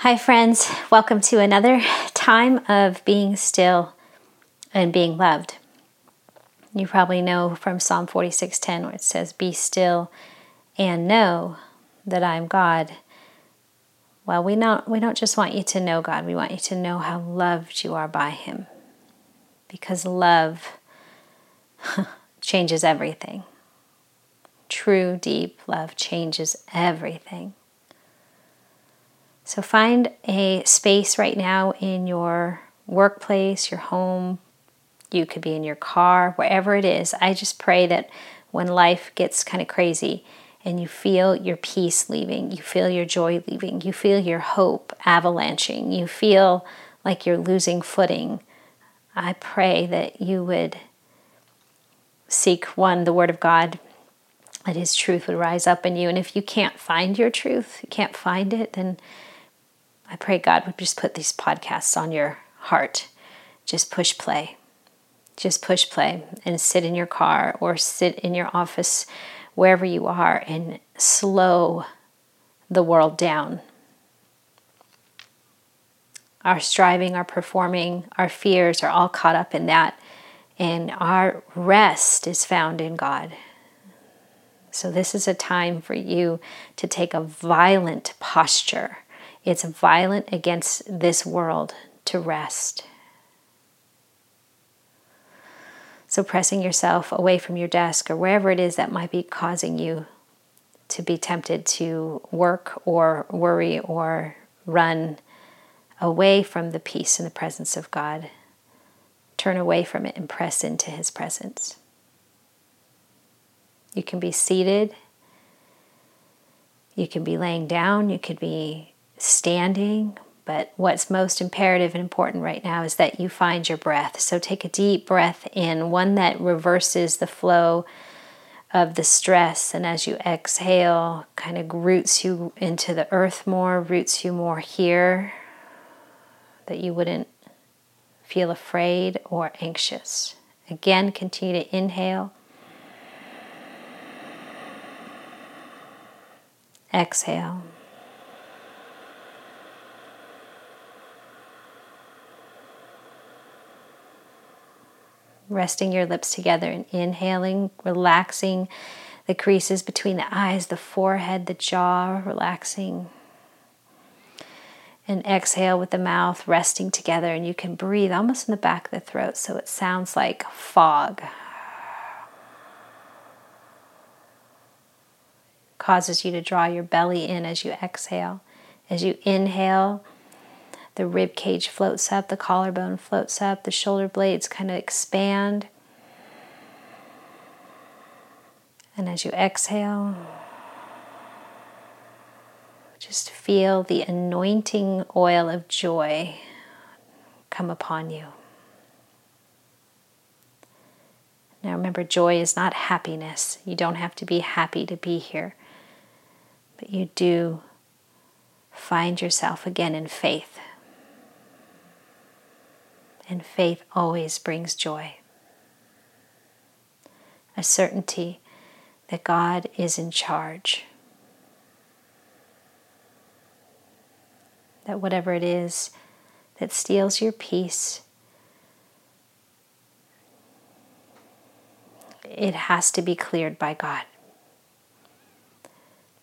Hi, friends. Welcome to another time of being still and being loved. You probably know from Psalm 46:10 where it says, "Be still and know that I am God." Well, we not we don't just want you to know God. We want you to know how loved you are by him. Because love changes everything. True, deep love changes everything. So find a space right now in your workplace, your home. You could be in your car, wherever it is. I just pray that when life gets kind of crazy and you feel your peace leaving, you feel your joy leaving, you feel your hope avalanching, you feel like you're losing footing, I pray that you would seek one, the Word of God, that His truth would rise up in you. And if you can't find your truth, you can't find it, then I pray God would just put these podcasts on your heart. Just push play. Just push play and sit in your car or sit in your office, wherever you are, and slow the world down. Our striving, our performing, our fears are all caught up in that. And our rest is found in God. So, this is a time for you to take a violent posture it's violent against this world to rest. So, pressing yourself away from your desk or wherever it is that might be causing you to be tempted to work or worry or run away from the peace and the presence of God. Turn away from it and press into His presence. You can be seated, you can be laying down, you could be standing, but what's most imperative and important right now is that you find your breath. So take a deep breath in, one that reverses the flow of the stress. And as you exhale, kind of roots you into the earth more, roots you more here, that you wouldn't feel afraid or anxious. Again, continue to inhale. Exhale. Resting your lips together and inhaling, relaxing the creases between the eyes, the forehead, the jaw, relaxing. And exhale with the mouth resting together, and you can breathe almost in the back of the throat so it sounds like fog. Causes you to draw your belly in as you exhale. As you inhale, the rib cage floats up, the collarbone floats up, the shoulder blades kind of expand. And as you exhale, just feel the anointing oil of joy come upon you. Now remember, joy is not happiness. You don't have to be happy to be here, but you do find yourself again in faith and faith always brings joy. A certainty that God is in charge. That whatever it is that steals your peace, it has to be cleared by God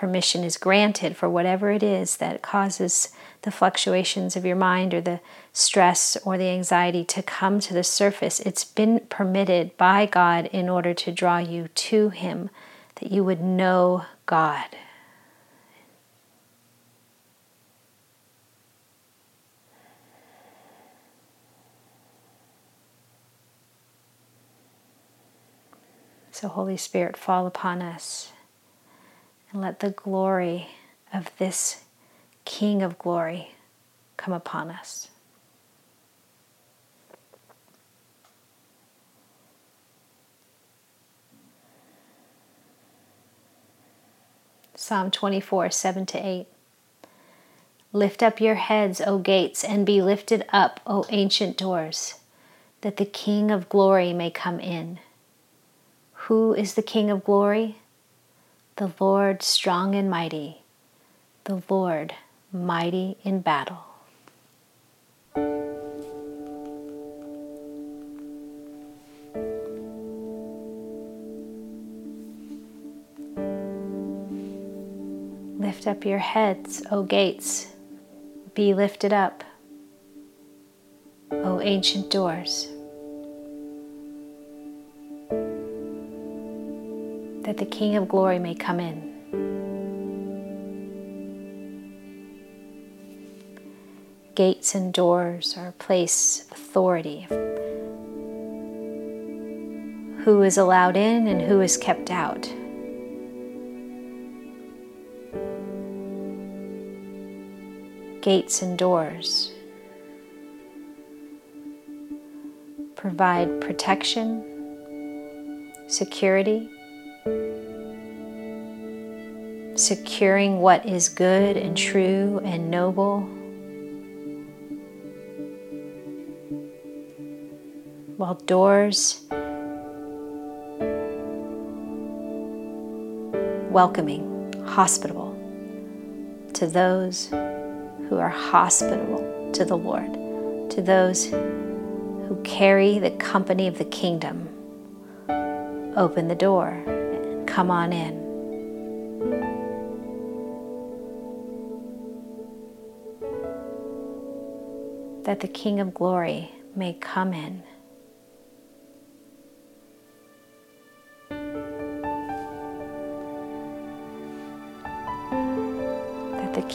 permission is granted for whatever it is that causes the fluctuations of your mind or the stress or the anxiety to come to the surface. It's been permitted by God in order to draw you to Him, that you would know God. So, Holy Spirit, fall upon us and let the glory of this King of glory come upon us. Psalm 24, 7 to 8. Lift up your heads, O gates, and be lifted up, O ancient doors, that the King of glory may come in. Who is the King of glory? the Lord strong and mighty, the Lord mighty in battle. Lift up your heads, O gates, be lifted up, O ancient doors, that the King of glory may come in. Gates and doors are a place authority. Who is allowed in and who is kept out. gates and doors. Provide protection, security, securing what is good and true and noble. While doors welcoming, hospitable to those who are hospitable to the Lord, to those who carry the company of the kingdom. Open the door and come on in. That the King of Glory may come in.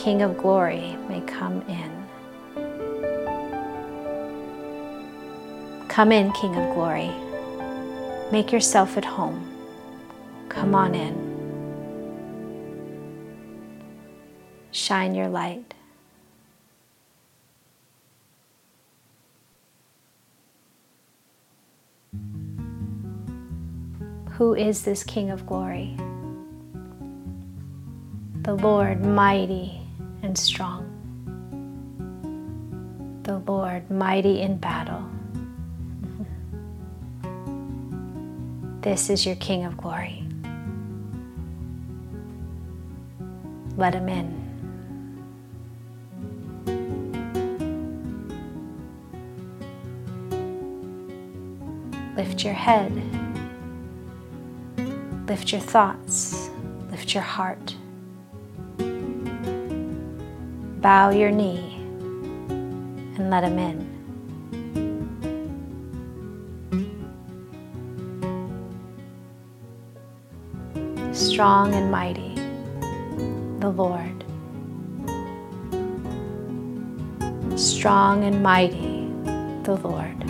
King of Glory may come in. Come in, King of Glory. Make yourself at home. Come on in. Shine your light. Who is this King of Glory? the Lord mighty and strong, the Lord mighty in battle. This is your King of glory. Let him in. Lift your head. Lift your thoughts. Lift your heart bow your knee and let Him in. Strong and mighty, the Lord. Strong and mighty, the Lord.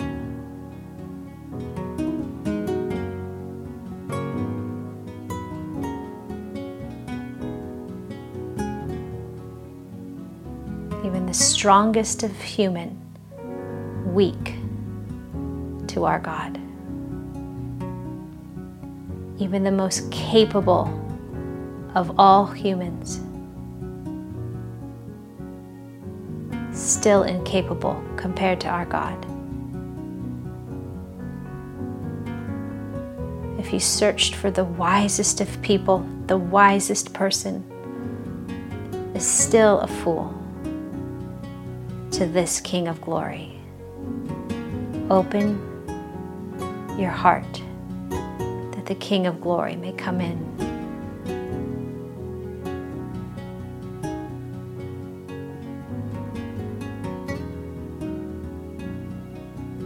Strongest of human weak to our God. Even the most capable of all humans, still incapable compared to our God. If you searched for the wisest of people, the wisest person is still a fool to this King of Glory. Open your heart that the King of Glory may come in.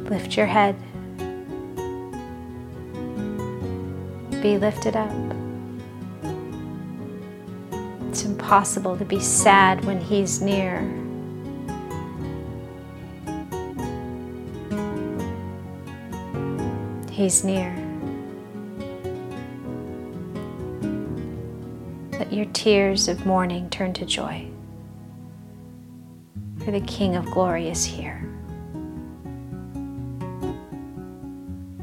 Lift your head. Be lifted up. It's impossible to be sad when He's near. He's near. Let your tears of mourning turn to joy, for the King of glory is here.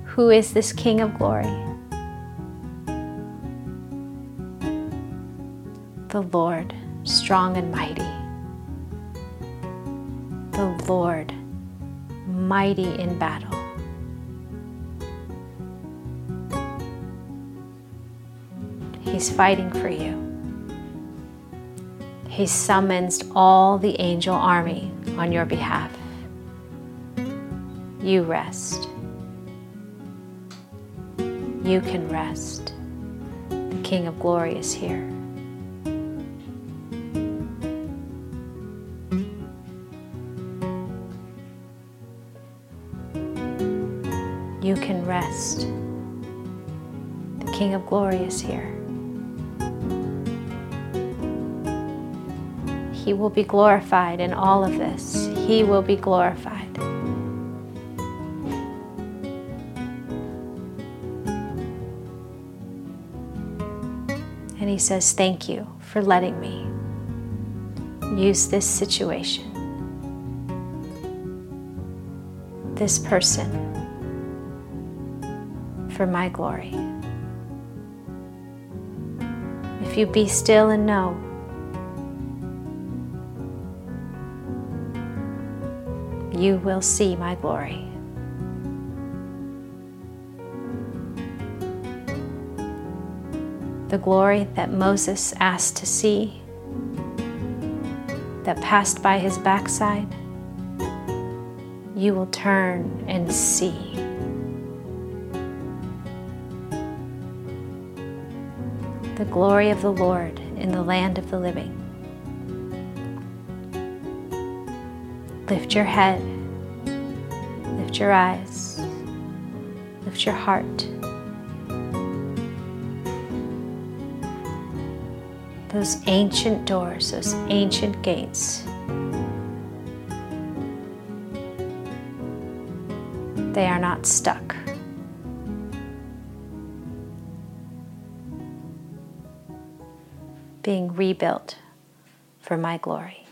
Who is this King of glory? The Lord, strong and mighty. The Lord, mighty in battle. He's fighting for you. He summons all the angel army on your behalf. You rest. You can rest. The King of Glory is here. You can rest. The King of Glory is here. He will be glorified in all of this. He will be glorified. And he says, Thank you for letting me use this situation, this person, for my glory. If you be still and know you will see my glory. The glory that Moses asked to see, that passed by his backside, you will turn and see. The glory of the Lord in the land of the living. Lift your head, lift your eyes, lift your heart. Those ancient doors, those ancient gates, they are not stuck. Being rebuilt for my glory.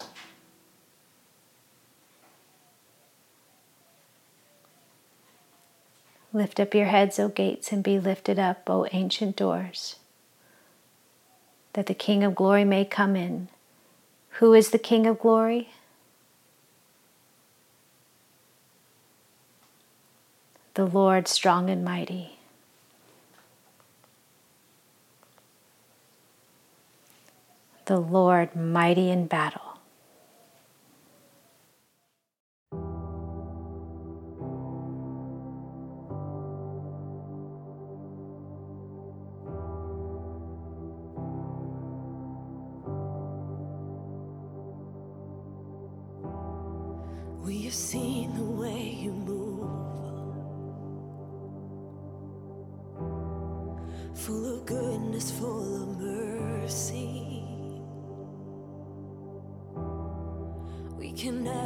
Lift up your heads, O gates, and be lifted up, O ancient doors, that the King of glory may come in. Who is the King of glory? The Lord strong and mighty. The Lord mighty in battle. Seen the way you move, full of goodness, full of mercy. We can never